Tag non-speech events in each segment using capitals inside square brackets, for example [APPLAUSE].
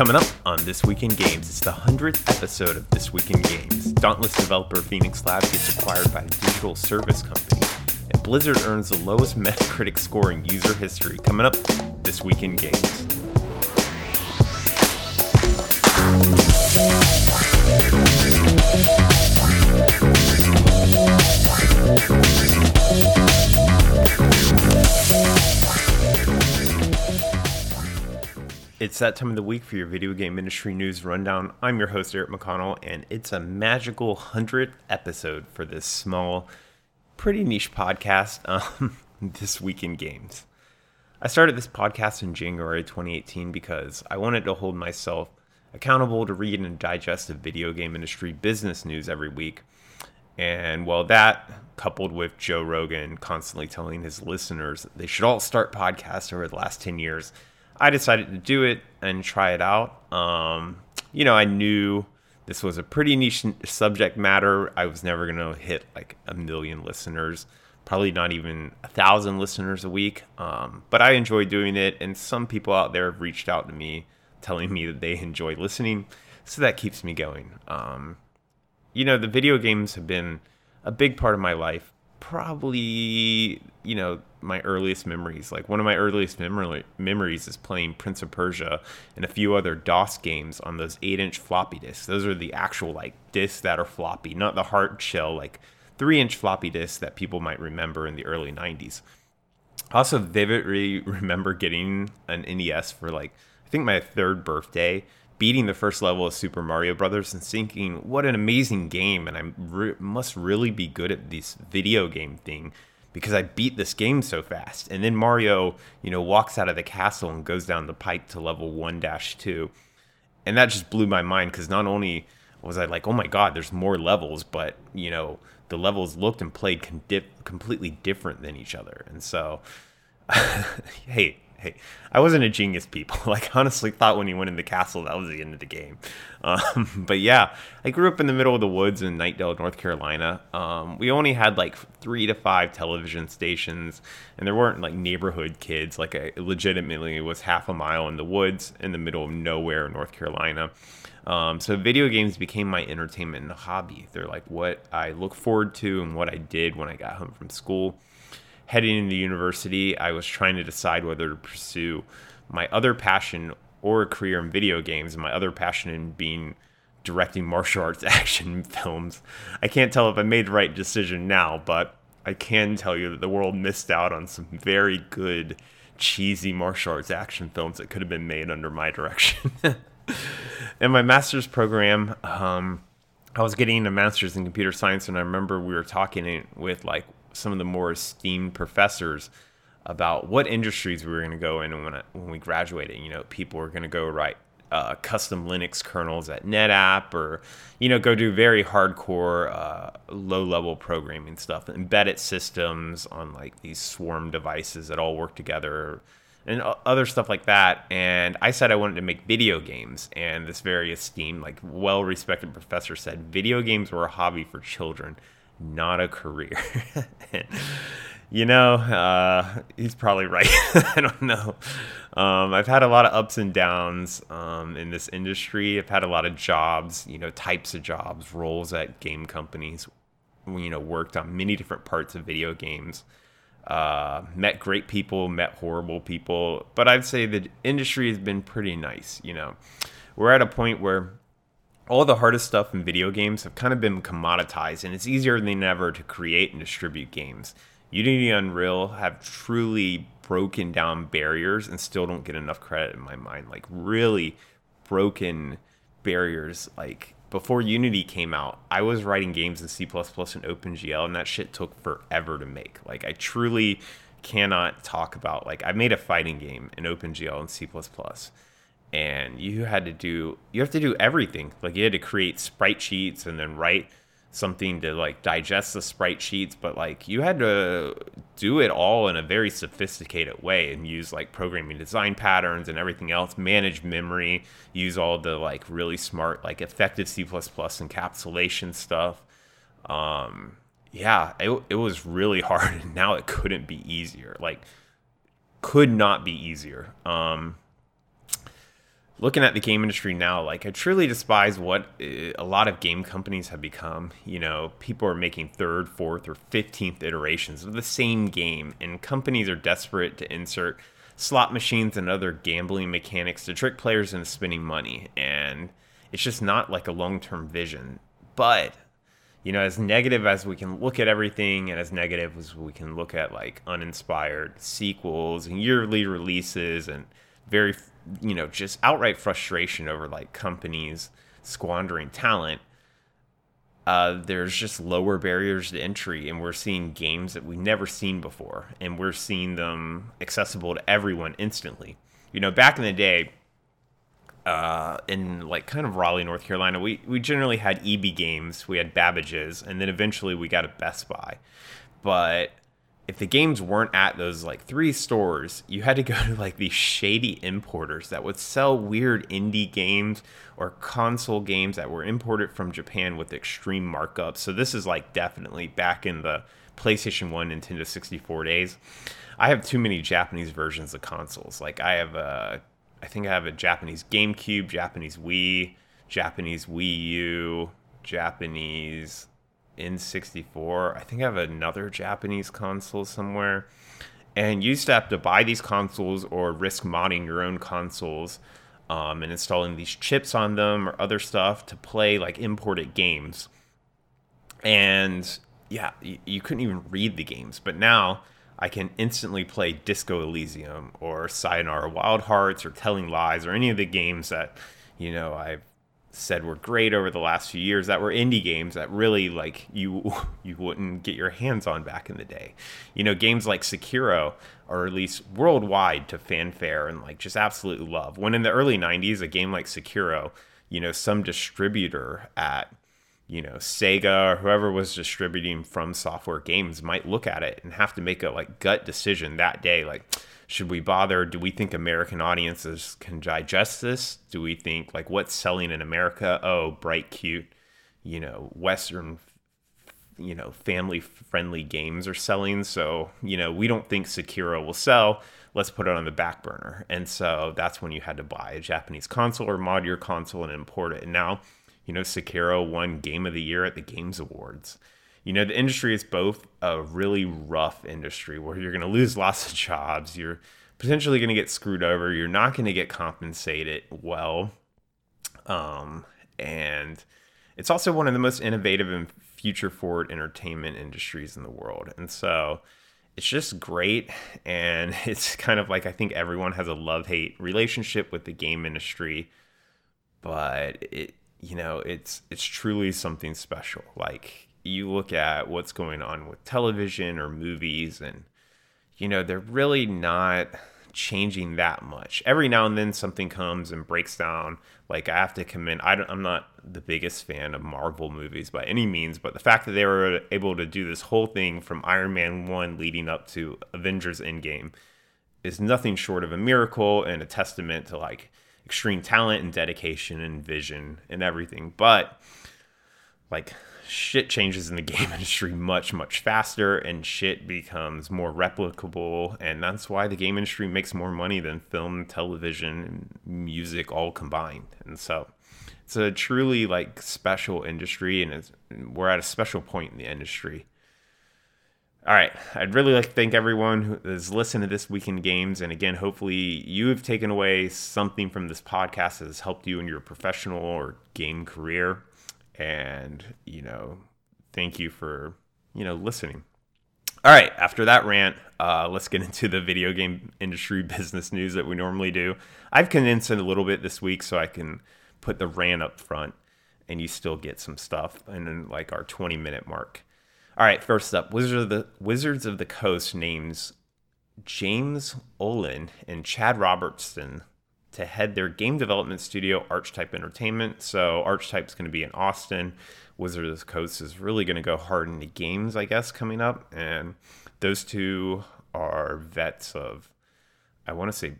Coming up on This Week in Games, it's the 100th episode of This Week in Games. Dauntless developer Phoenix Labs gets acquired by a digital service company, and Blizzard earns the lowest [LAUGHS] Metacritic score in user history. Coming up This Week in Games. It's that time of the week for your video game industry news rundown. I'm your host, Eric McConnell, and it's a magical 100th episode for this small, pretty niche podcast, um, [LAUGHS] This Week in Games. I started this podcast in January 2018 because I wanted to hold myself accountable to read and digest the video game industry business news every week. And well, that coupled with Joe Rogan constantly telling his listeners they should all start podcasts over the last 10 years I decided to do it and try it out. Um, you know, I knew this was a pretty niche subject matter. I was never going to hit like a million listeners, probably not even a thousand listeners a week. Um, but I enjoy doing it, and some people out there have reached out to me telling me that they enjoy listening, so that keeps me going. Um, you know, the video games have been a big part of my life probably you know my earliest memories like one of my earliest memory, memories is playing prince of persia and a few other dos games on those 8 inch floppy disks. Those are the actual like disks that are floppy not the hard shell like 3 inch floppy disks that people might remember in the early 90s I also vividly [LAUGHS] remember getting an nes for like i think my third birthday beating the first level of Super Mario Brothers and thinking, what an amazing game, and I re- must really be good at this video game thing because I beat this game so fast. And then Mario, you know, walks out of the castle and goes down the pike to level 1-2. And that just blew my mind because not only was I like, oh my god, there's more levels, but, you know, the levels looked and played completely different than each other. And so, [LAUGHS] hey, hey, I wasn't a genius, people. [LAUGHS] Like, honestly, thought when he went in the castle, that was the end of the game. [LAUGHS] Um, but yeah, I grew up in the middle of the woods in Knightdale, North Carolina. Um, we only had like three to five television stations, and there weren't like neighborhood kids. Like, I legitimately was half a mile in the woods in the middle of nowhere in North Carolina. Um, so video games became my entertainment and hobby. They're like what I look forward to and what I did when I got home from school heading into university, I was trying to decide whether to pursue my other passion or a career in video games, and my other passion in being directing martial arts [LAUGHS] action films. I can't tell if I made the right decision now, but I can tell you that the world missed out on some very good, cheesy martial arts action films that could have been made under my direction. [LAUGHS] in my master's program, um, I was getting a master's in computer science, and I remember we were talking with like some of the more esteemed professors about what industries we were going to go in when, when we graduated. You know, people were going to go write uh, custom Linux kernels at NetApp or, you know, go do very hardcore, uh, low level programming stuff, embedded systems on like these swarm devices that all work together and other stuff like that. And I said I wanted to make video games. And this very esteemed, like well respected professor said video games were a hobby for children not a career. [LAUGHS] you know, uh, he's probably right. [LAUGHS] I don't know. Um, I've had a lot of ups and downs um, in this industry. I've had a lot of jobs, you know, types of jobs, roles at game companies. You know, worked on many different parts of video games. Uh, met great people, met horrible people, but I'd say the industry has been pretty nice. You know, we're at a point where all the hardest stuff in video games have kind of been commoditized, and it's easier than ever to create and distribute games. Unity and Unreal have truly broken down barriers and still don't get enough credit in my mind. Like, really broken barriers. Like, before Unity came out, I was writing games in C and OpenGL, and that shit took forever to make. Like, I truly cannot talk about, like, I made a fighting game in OpenGL and C and you had to do you have to do everything. Like you had to create sprite sheets and then write something to like digest the sprite sheets but like you had to do it all in a very sophisticated way and use like programming design patterns and everything else manage memory use all the like really smart like effective c++ encapsulation stuff. Um yeah it, it was really [LAUGHS] hard and now it couldn't be easier. Like could not be easier. Um looking at the game industry now, like I truly despise what uh, a lot of game companies have become. You know, people are making third, fourth, or fifteenth iterations of the same game, and companies are desperate to insert slot machines and other gambling mechanics to trick players into spending money. And it's just not like a long term vision. But you know, as negative as we can look at everything, and as negative as we can look at like uninspired sequels and yearly releases and very you know just outright frustration over like companies squandering talent uh, there's just lower barriers to entry and we're seeing games that we've never seen before and we're seeing them accessible to everyone instantly you know back in the day uh, in like kind of Raleigh, North Carolina, we, we generally had EB games, we had Babbage's, and then eventually we got a Best Buy. But if the games weren't at those like three stores, you had to go [LAUGHS] to like these shady importers that would sell weird indie games or console games that were imported from Japan with extreme markups. So this is like definitely back in the PlayStation 1, Nintendo 64 days. I have too many Japanese versions of consoles. Like I have a I think I have a Japanese GameCube, Japanese Wii, Japanese Wii U, Japanese N64. I think I have another Japanese console somewhere. And you used to have to buy these consoles or risk modding your own consoles um, and installing these chips on them or other stuff to play like imported games. And yeah, you, you couldn't even read the games. But now I can instantly play Disco Elysium or Sayonara Wild Hearts or Telling Lies or any of the games that, you know, I've said were great over the last few years that were indie games that really like you [LAUGHS] you wouldn't get your hands on back in the day. You know, games like Sekiro are released worldwide to fanfare and like just absolute love. When in the early 90s a game like Sekiro, you know, some distributor at you know Sega or whoever was distributing FromSoftware games might look at it and have to make a like gut decision that day like should we bother? Do we think american audiences can digest this? Do we think like what's selling in america? Oh bright cute you know western you know family friendly games are selling so you know we don't think sekiro will sell. Let's put it on the back burner. And so that's when you had to buy a japanese console or mod your console and import it. And now you know, Sekiro won Game of the Year at the Games Awards. You know, the industry is both a really rough industry where you're going to lose [LAUGHS] lots of jobs. You're potentially going to get screwed over. You're not going to get compensated well. Um, and it's also one of the most innovative and future forward entertainment industries in the world. And so it's just great. And [LAUGHS] it's kind of like I think everyone has a love hate relationship with the game industry. But it, you know, it's it's truly something special. Like you look at what's going on with television or movies and you know, they're really not changing that much. Every now and then something comes and breaks down. Like I have to commend I am not the biggest fan of Marvel movies by any means, but the fact that they were able to do this whole thing from Iron Man 1 leading up to Avengers Endgame is nothing short of a miracle and a testament to like extreme talent and dedication and vision and everything. But like shit changes in the [LAUGHS] game industry much much faster and shit becomes more replicable and that's why the game industry makes more money than film television music all combined and so it's a truly like special industry and we're at a special point in the industry all right. I'd really like to thank everyone who has listened to This Week in Games. And again, hopefully you have taken away something from this podcast that has helped you in your professional or game career. And, you know, thank you for, you know, listening. All right. After that rant, uh, let's get into the video game industry [LAUGHS] business news that we normally do. I've condensed it a little bit this week so I can put the rant up front and you still get some stuff and then like our 20 minute mark. All right, first up, Wizards of the Wizards of the Coast names James Ohlen and Chad Robertson to head their game development studio, Archetype Entertainment. So Archetype's going to be in Austin. Wizards of the Coast is really going to go hard into games, I guess, coming up. And those two are vets of, I want to say,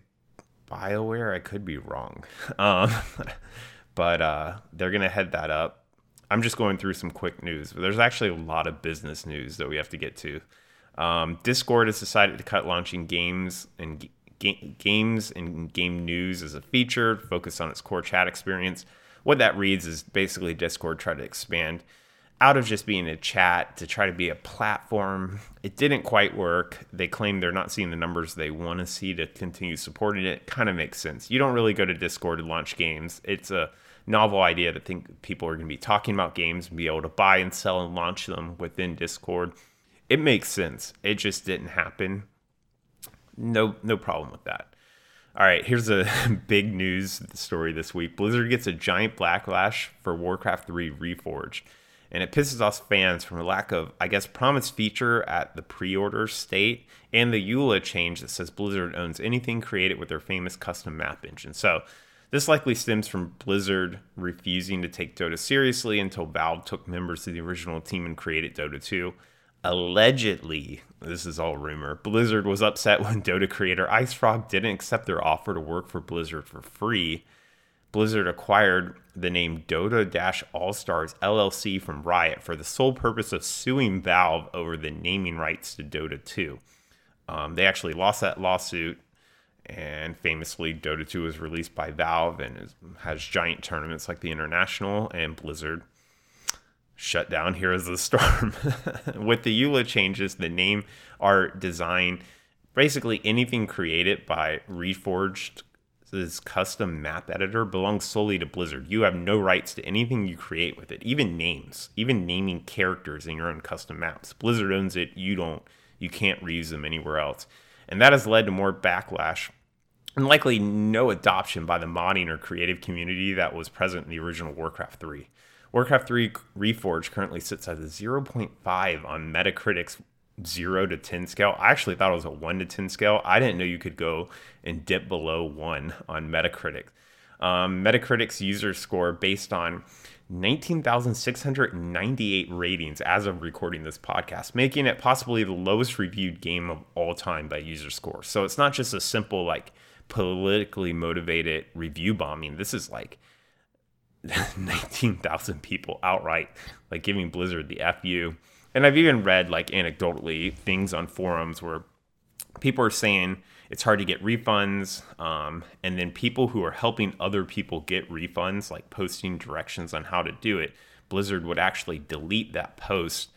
BioWare. I could be wrong. [LAUGHS] Um, but uh, they're going to head that up. I'm just going through some quick news. There's actually a lot of business news that we have to get to. Um, Discord has decided to cut launching games and ga- games and game news as a feature, focus on its core chat experience. What that reads is basically Discord tried to expand out of just being a chat to try to be a platform. It didn't quite work. They claim they're not seeing the numbers they want to see to continue supporting it. Kind of makes sense. You don't really go to Discord to launch games. It's a novel idea to think people are going to be talking about games and be able to buy and sell and launch them within Discord. It makes sense. It just didn't happen. No no problem with that. All right, here's a [LAUGHS] big news story this week. Blizzard gets a giant backlash for Warcraft 3 Reforged and it pisses off fans from a lack of, I guess, promised feature at the pre-order state and the EULA change that says Blizzard owns anything created with their famous custom map engine. So this likely stems from Blizzard refusing to take Dota seriously until Valve took members of the original team and created Dota 2. Allegedly, this is all rumor, Blizzard was upset [LAUGHS] when Dota creator IceFrog didn't accept their offer to work for Blizzard for free Blizzard acquired the name Dota All Stars LLC from Riot for the sole purpose of suing Valve over the naming rights to Dota 2. Um, they actually lost that lawsuit, and famously, Dota 2 was released by Valve and has giant tournaments like the International, and Blizzard shut down Heroes of the Storm. [LAUGHS] With the EULA changes, the name, art, design, basically anything created by Reforged this custom map editor belongs solely to Blizzard. You have no rights to anything you create with it, even names, even naming characters in your own custom maps. Blizzard owns it. You don't. You can't reuse them anywhere else. And that has led to more backlash and likely no adoption by the modding or creative community that was present in the original Warcraft 3. Warcraft 3 Reforged currently sits at a 0.5 on Metacritic's zero to 10 scale. I actually thought it was a one to 10 scale. I didn't know you could go and dip below one on Metacritic. Um, Metacritic's user score based on 19,698 ratings as of recording this podcast, making it possibly the lowest reviewed game of all time by user score. So it's not just a simple, like, politically motivated review bombing. This is like [LAUGHS] 19,000 people outright, like, giving Blizzard the FU and I've even read like anecdotally things on forums where people are saying it's hard to get refunds, um, and then people who are helping other people get refunds, like posting directions on how to do it, Blizzard would actually delete that post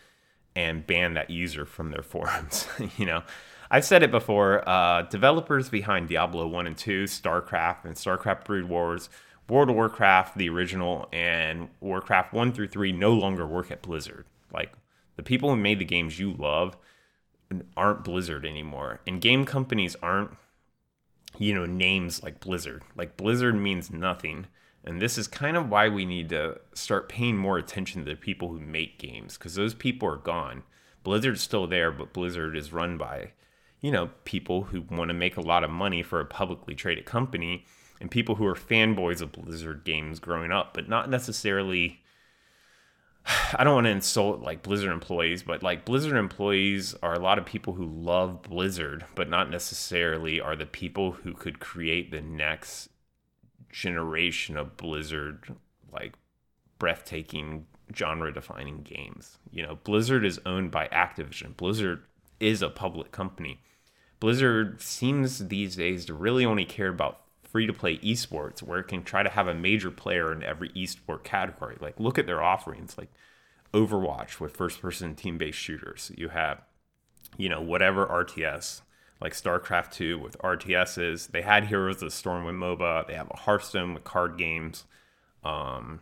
and ban that user from their [LAUGHS] forums. [LAUGHS] you know, I've said it before. Uh, developers behind Diablo One and Two, StarCraft, and StarCraft Brood Wars. World of Warcraft, the original, and Warcraft 1 through 3 no longer work at Blizzard. Like, the people who made the games you love aren't Blizzard anymore. And game companies aren't, you know, names like Blizzard. Like Blizzard means nothing. And this is kind of why we need to start paying more attention to the people who make games because those people are gone. Blizzard's still there, but Blizzard is run by, you know, people who want to make a lot of money for a publicly traded company and people who are fanboys of Blizzard games growing up, but not necessarily [SIGHS] I don't want to insult like Blizzard employees, but like Blizzard employees are a lot of people who love Blizzard, but not necessarily are the people who could create the next generation of Blizzard like breathtaking genre defining games. You know, Blizzard is owned by Activision. Blizzard is a public company. Blizzard seems these days to really only care about free to play esports where it can try to have a major player in every esport category. Like look at their offerings, like Overwatch with first person team based shooters. You have, you know, whatever RTS, like StarCraft 2 with RTSs. They had Heroes of the Storm with MOBA. They have a Hearthstone with card games. Um,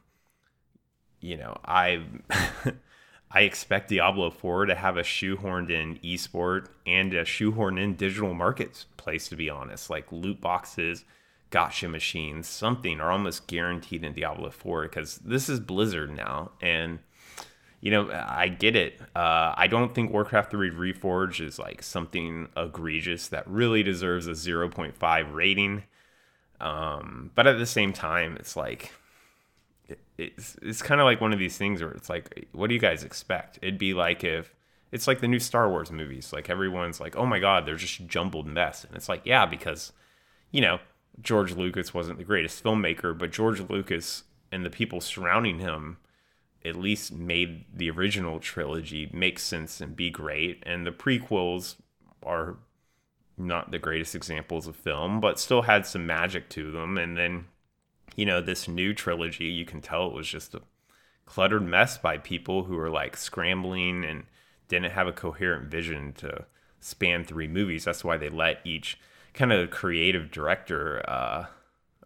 you know, I [LAUGHS] I expect Diablo 4 to have a shoehorned in esport and a shoehorned in digital marketplace, to be honest, like loot boxes gacha machines, something are almost guaranteed in Diablo 4 because this is Blizzard now. And, you know, I get it. Uh, I don't think Warcraft 3 Reforged is like something egregious that really deserves a 0.5 rating. Um, but at the same time, it's like, it, it's, it's kind of like one of these things where it's like, what do you guys expect? It'd be like if, it's like the new Star Wars movies. Like everyone's like, oh my God, they're just jumbled mess. And it's like, yeah, because, you know, George Lucas wasn't the greatest filmmaker, but George Lucas and the people surrounding him at least made the original trilogy make sense and be great. And the prequels are not the greatest examples of film, but still had some magic to them. And then, you know, this new trilogy, you can tell it was just a cluttered mess by people who were like scrambling and didn't have a coherent vision to span three movies. That's why they let each kind of creative director uh,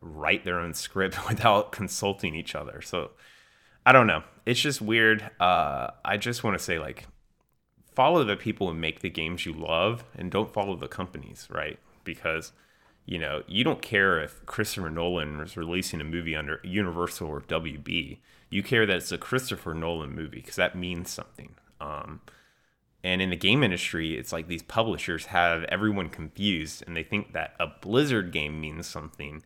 write their own script [LAUGHS] without consulting each other. So I don't know. It's just weird. Uh, I just want to say, like, follow the people who make the games you love and don't follow the companies, right? Because you know, you don't care if Christopher Nolan is releasing a movie under Universal or WB. You care that it's a Christopher Nolan movie because that means something. Um, and in the game industry, it's like these publishers have everyone confused and they think that a Blizzard game means something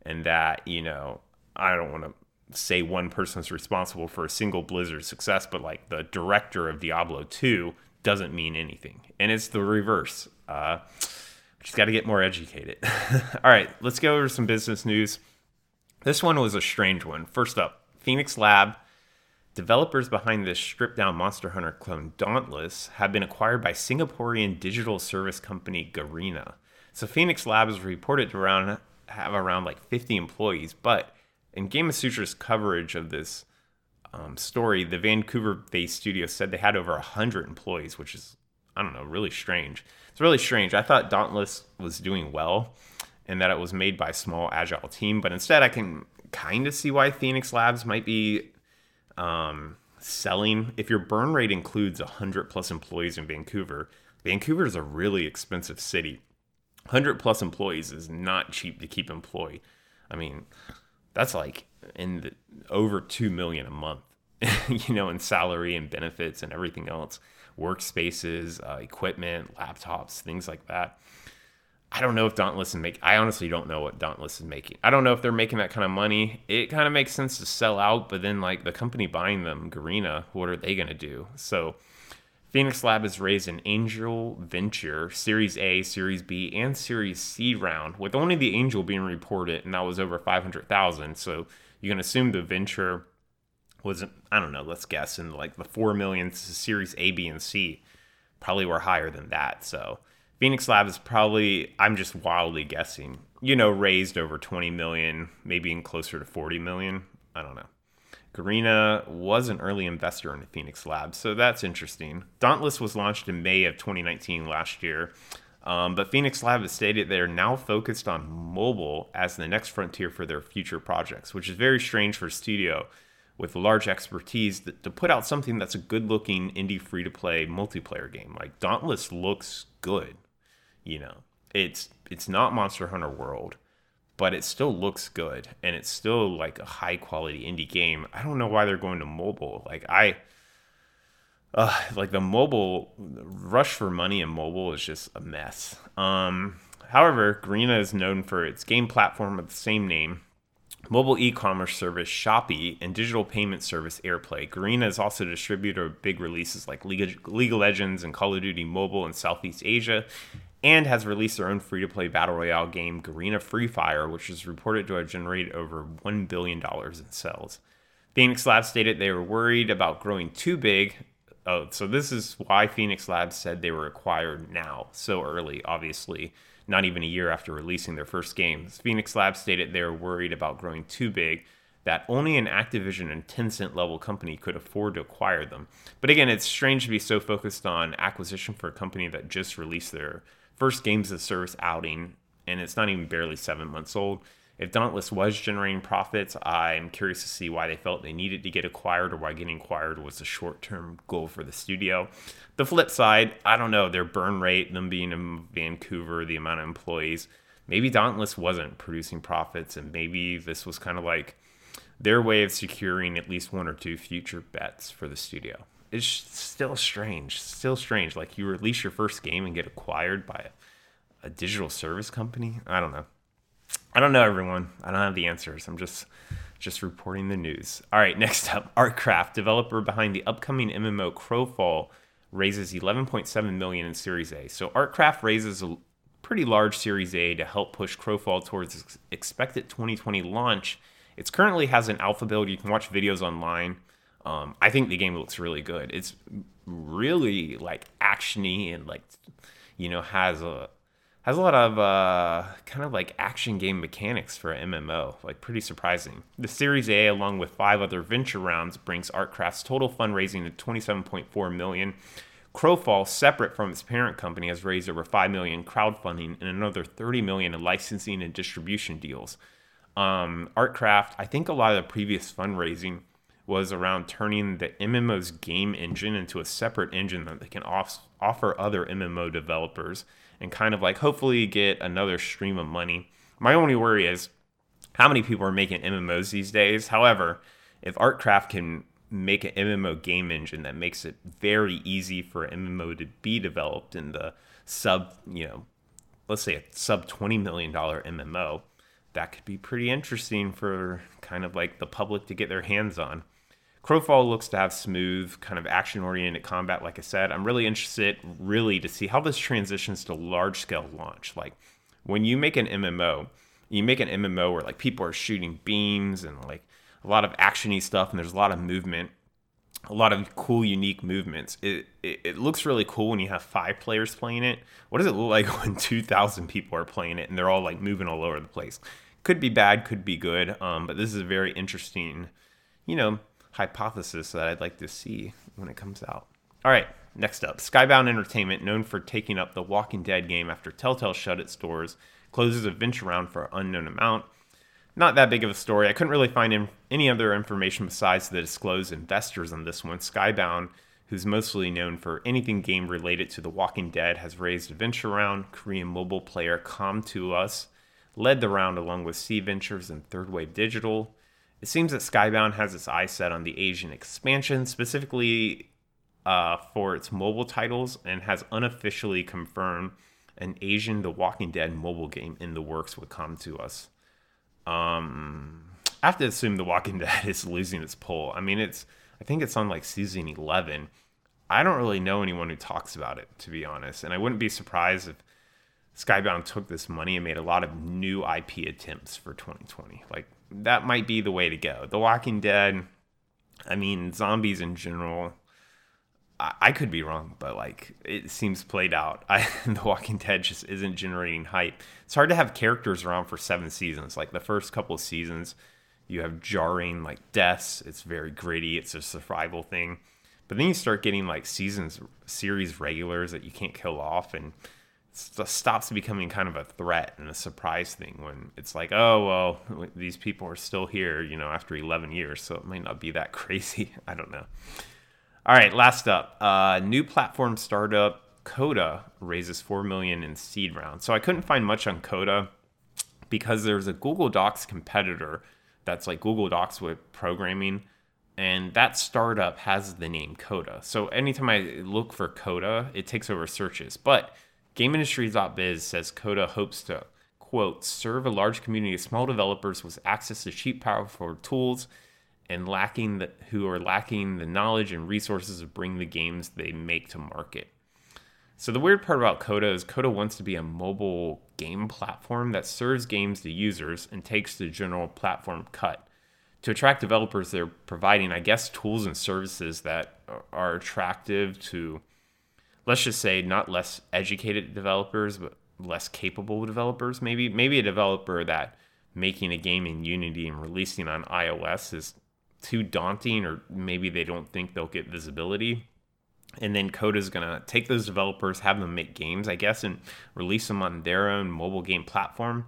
and that, you know, I don't want to say one person's responsible for a single Blizzard success, but like the director of Diablo 2 doesn't mean anything. And it's the reverse. Uh, just got to get more educated. [LAUGHS] All right, let's go over some business news. This one was a strange one. First up, Phoenix Lab, developers behind this stripped down Monster Hunter clone Dauntless, have been acquired by Singaporean digital service company Garena. So Phoenix Labs reported to around have around like 50 employees, but in Gamasutra's coverage of this um, story, the Vancouver-based studio said they had over 100 employees, which is I don't know, really strange. It's really strange. I thought Dauntless was doing well and that it was made by a small agile team, but instead I can kind of see why Phoenix Labs might be um, selling. If your burn rate includes 100 plus employees in Vancouver, Vancouver is a really expensive city. 100 plus employees is not cheap to keep employed. I mean, that's like in the, over 2 million a month, [LAUGHS] you know, in salary and benefits and everything else workspaces, uh, equipment, laptops, things like that. I don't know if Dauntless is make. I honestly don't know what Dauntless is making. I don't know if they're making that kind of money. It kind of makes sense to sell out, but then like the company buying them, Garena, what are they gonna do? So, Phoenix Lab has raised an angel venture, Series A, Series B, and Series C round, with only the angel being reported, and that was over five hundred thousand. So you can assume the venture was I don't know, let's guess in like the four million series A, B, and C probably were higher than that. So Phoenix Lab is probably I'm just wildly guessing, you know, raised over 20 million, maybe in closer to 40 million. I don't know. Garena was an early investor in Phoenix Lab, so that's interesting. Dauntless was launched in May of 2019 last year, um, but Phoenix Lab has stated they're now focused on mobile as the next frontier for their future projects, which is very strange for a studio with large expertise that, to put out something that's a good looking indie free to play multiplayer game. Like Dauntless looks good. You know, it's it's not Monster Hunter World, but it still looks good and it's still like a high quality indie game. I don't know why they're going to mobile. Like I uh, like the mobile rush for money in mobile is just a mess. Um, however, Garena is known for its game platform of the same name, mobile e-commerce service Shopee, and digital payment service AirPay. Garena is also a distributor of big releases like League of Legends and Call of Duty Mobile in Southeast Asia, and has released their own free-to-play battle royale game Garena Free Fire, which is reported to have generated over $1 billion in sales. Phoenix Labs stated they were worried about growing too big. Oh, so this is why Phoenix Labs said they were acquired now, so early, obviously not even a year after releasing their first game. Phoenix Labs stated they were worried about growing too big, that only an Activision and Tencent level company could afford to acquire them. But again, it's strange to be so focused on acquisition for a company that just released their first games of service outing, and it's not even barely seven months old. If Dauntless was generating profits, I'm curious to see why they felt they needed to get acquired or why getting acquired was a short term goal for the studio. The flip side, I don't know, their burn rate, them being in Vancouver, the amount of employees, maybe Dauntless wasn't producing profits, and maybe this was kind of like their way of securing at least one or two future bets for the studio. It's still strange, still strange. Like you release your first game and get acquired by a, a digital service company. I don't know. I don't know, everyone. I don't have the answers. I'm just just reporting the news. All right, next up, Artcraft, developer behind the upcoming MMO Crowfall, raises 11.7 million in Series A. So Artcraft raises a pretty large Series A to help push Crowfall towards its expected 2020 launch. It currently has an alpha build. You can watch videos online. Um, I think the game looks really good. It's really like actiony and like you know has a has a lot of uh, kind of like action game mechanics for an MMO, like pretty surprising. The Series A, along with five other venture rounds, brings Artcraft's total fundraising to 27.4 million. Crowfall, separate from its parent company, has raised over 5 million crowdfunding and another 30 million in licensing and distribution deals. Um, Artcraft, I think a lot of the previous fundraising was around turning the MMO's game engine into a separate engine that they can off- offer other MMO developers and kind of like hopefully get another stream of money. My only worry is how many people are making MMOs these days. However, if Artcraft can make an MMO game engine that makes it very easy for MMO to be developed in the sub, you know, let's say a sub $20 million MMO, that could be pretty interesting for kind of like the public to get their hands on. Crowfall looks to have smooth, kind of action oriented combat, like I said. I'm really interested, really, to see how this transitions to large scale launch. Like when you make an MMO, you make an MMO where like people are shooting beams and like a lot of actiony stuff, and there's a lot of movement, a lot of cool, unique movements. It, it, it looks really cool when you have five players playing it. What does it look like [LAUGHS] when 2,000 people are playing it and they're all like moving all over the place? Could be bad, could be good, um, but this is a very interesting, you know, hypothesis that I'd like to see when it comes out. All right, next up Skybound Entertainment, known for taking up the Walking Dead game after Telltale shut its doors, closes a venture round for an unknown amount. Not that big of a story. I couldn't really find in, any other information besides the disclosed investors on this one. Skybound, who's mostly known for anything game related to The Walking Dead, has raised a venture round. Korean mobile player Com2uS led the round along with C Ventures and Third Wave Digital. It seems that Skybound has its eyes set on the Asian expansion, specifically uh, for its mobile titles, and has unofficially confirmed an Asian The Walking Dead mobile game in the works would Com2uS. Um, I have to assume The Walking [LAUGHS] Dead is losing its pull. I mean, it's I think it's on like season eleven. I don't really know anyone who talks about it, to be honest, and I wouldn't be surprised if Skybound took this money and made a lot of new IP attempts for 2020. Like that might be the way to go. The Walking Dead, I mean, zombies in general. I, I could be wrong, but like it seems played out. [LAUGHS] I, the Walking Dead just isn't generating hype. It's hard to have characters around for seven seasons. Like the first couple of seasons, you have jarring like deaths. It's very gritty. It's a survival thing. But then you start getting like seasons, series regulars that you can't kill off, and stops becoming kind of a threat and a surprise thing when it's like, oh, well, these people are still here, you know, after 11 years, so it might not be that [LAUGHS] crazy. I don't know. All right, last up, uh, new platform startup Coda raises 4 million in seed round. So I couldn't find much on Coda because there's a Google Docs competitor that's like Google Docs with programming and that startup has the name Coda. So anytime I look for Coda, it takes over searches. But GameIndustry.biz says Coda hopes to, quote, serve a large community of small developers with access to cheap, powerful tools and lacking the, who are lacking the knowledge and resources to bring the games they make to market. So the weird part about Coda is Coda wants to be a mobile game platform that serves games to users and takes the general platform cut. To attract developers, they're providing, I guess, tools and services that are attractive to let's just say not less educated developers but less capable developers maybe. Maybe a developer that making a game in unity and releasing on ios is too daunting or maybe they don't think they'll get visibility. And then Coda is going to take those developers have them make games i guess and release them on their own mobile game platform.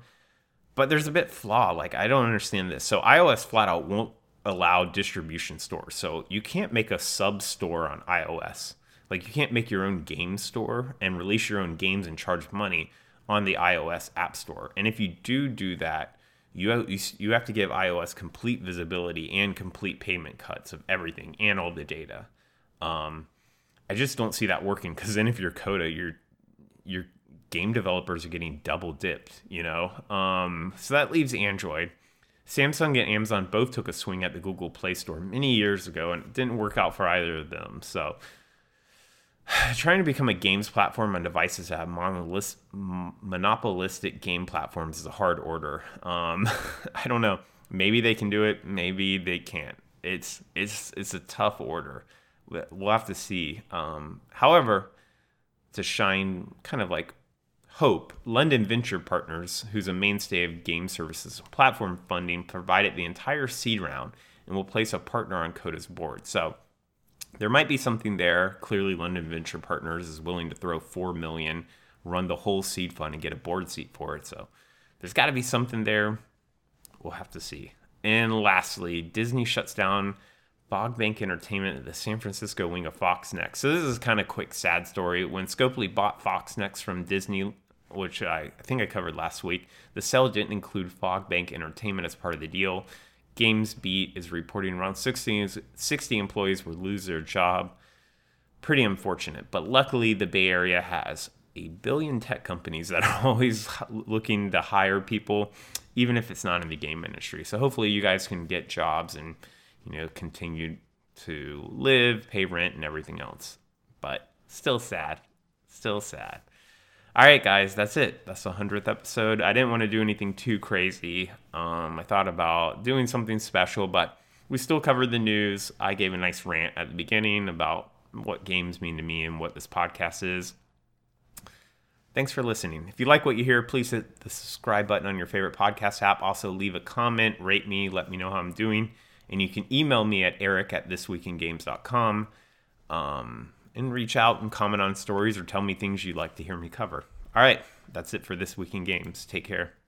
But there's a bit flaw like i don't understand this. So ios flat out won't allow distribution stores. So you can't make a sub store on ios like you can't make your own game store and release your own games and charge money on the iOS App Store. And if you do do that, you have, you have to give iOS complete visibility and complete payment cuts of everything and all the data. Um, I just don't see that working because then if you're Coda, your your game developers are getting double dipped, you know. Um, so that leaves Android. Samsung and Amazon both took a swing at the Google Play Store many years ago, and it didn't work out for either of them. So [SIGHS] trying to become a games platform on devices that have monolith, monopolistic game platforms is a hard order. Um, [LAUGHS] I don't know. Maybe they can do it. Maybe they can't. It's it's it's a tough order. We'll have to see. Um, however, to shine kind of like Hope, London Venture Partners, who's a mainstay of game services platform funding, provided the entire seed round and will place a partner on Coda's board. So there might be something there. Clearly, London Venture Partners is willing to throw four million, run the whole seed fund, and get a board seat for it. So there's got to be something there. We'll have to see. And lastly, Disney shuts down Fogbank Entertainment at the San Francisco wing of Fox Next. So this is kind of quick, sad story. When Scopely bought Fox Next from Disney, which I, think I covered last week, the sale didn't include Fogbank Entertainment as part of the deal. GamesBeat is reporting around 60, 60 employees will lose their job. Pretty unfortunate, but luckily the Bay Area has a billion tech companies that are [LAUGHS] always looking to hire people, even if it's not in the game industry. So hopefully you guys can get jobs and you know continue to live, pay rent, and everything else. But still sad, still sad. All right, guys, that's it. That's the 100th episode. I didn't want to do anything too crazy. Um, I thought about doing something special, but we still covered the news. I gave a nice rant at the beginning about what games mean to me and what this podcast is. Thanks for listening. If you like what you hear, please hit the subscribe button on your favorite podcast app. Also, leave a comment, rate me, let me know how I'm doing. And you can email me at eric at thisweekingames.com. Um, and reach out and comment on stories or tell me things you'd like to hear me cover. All right, that's it for this week in games. Take care.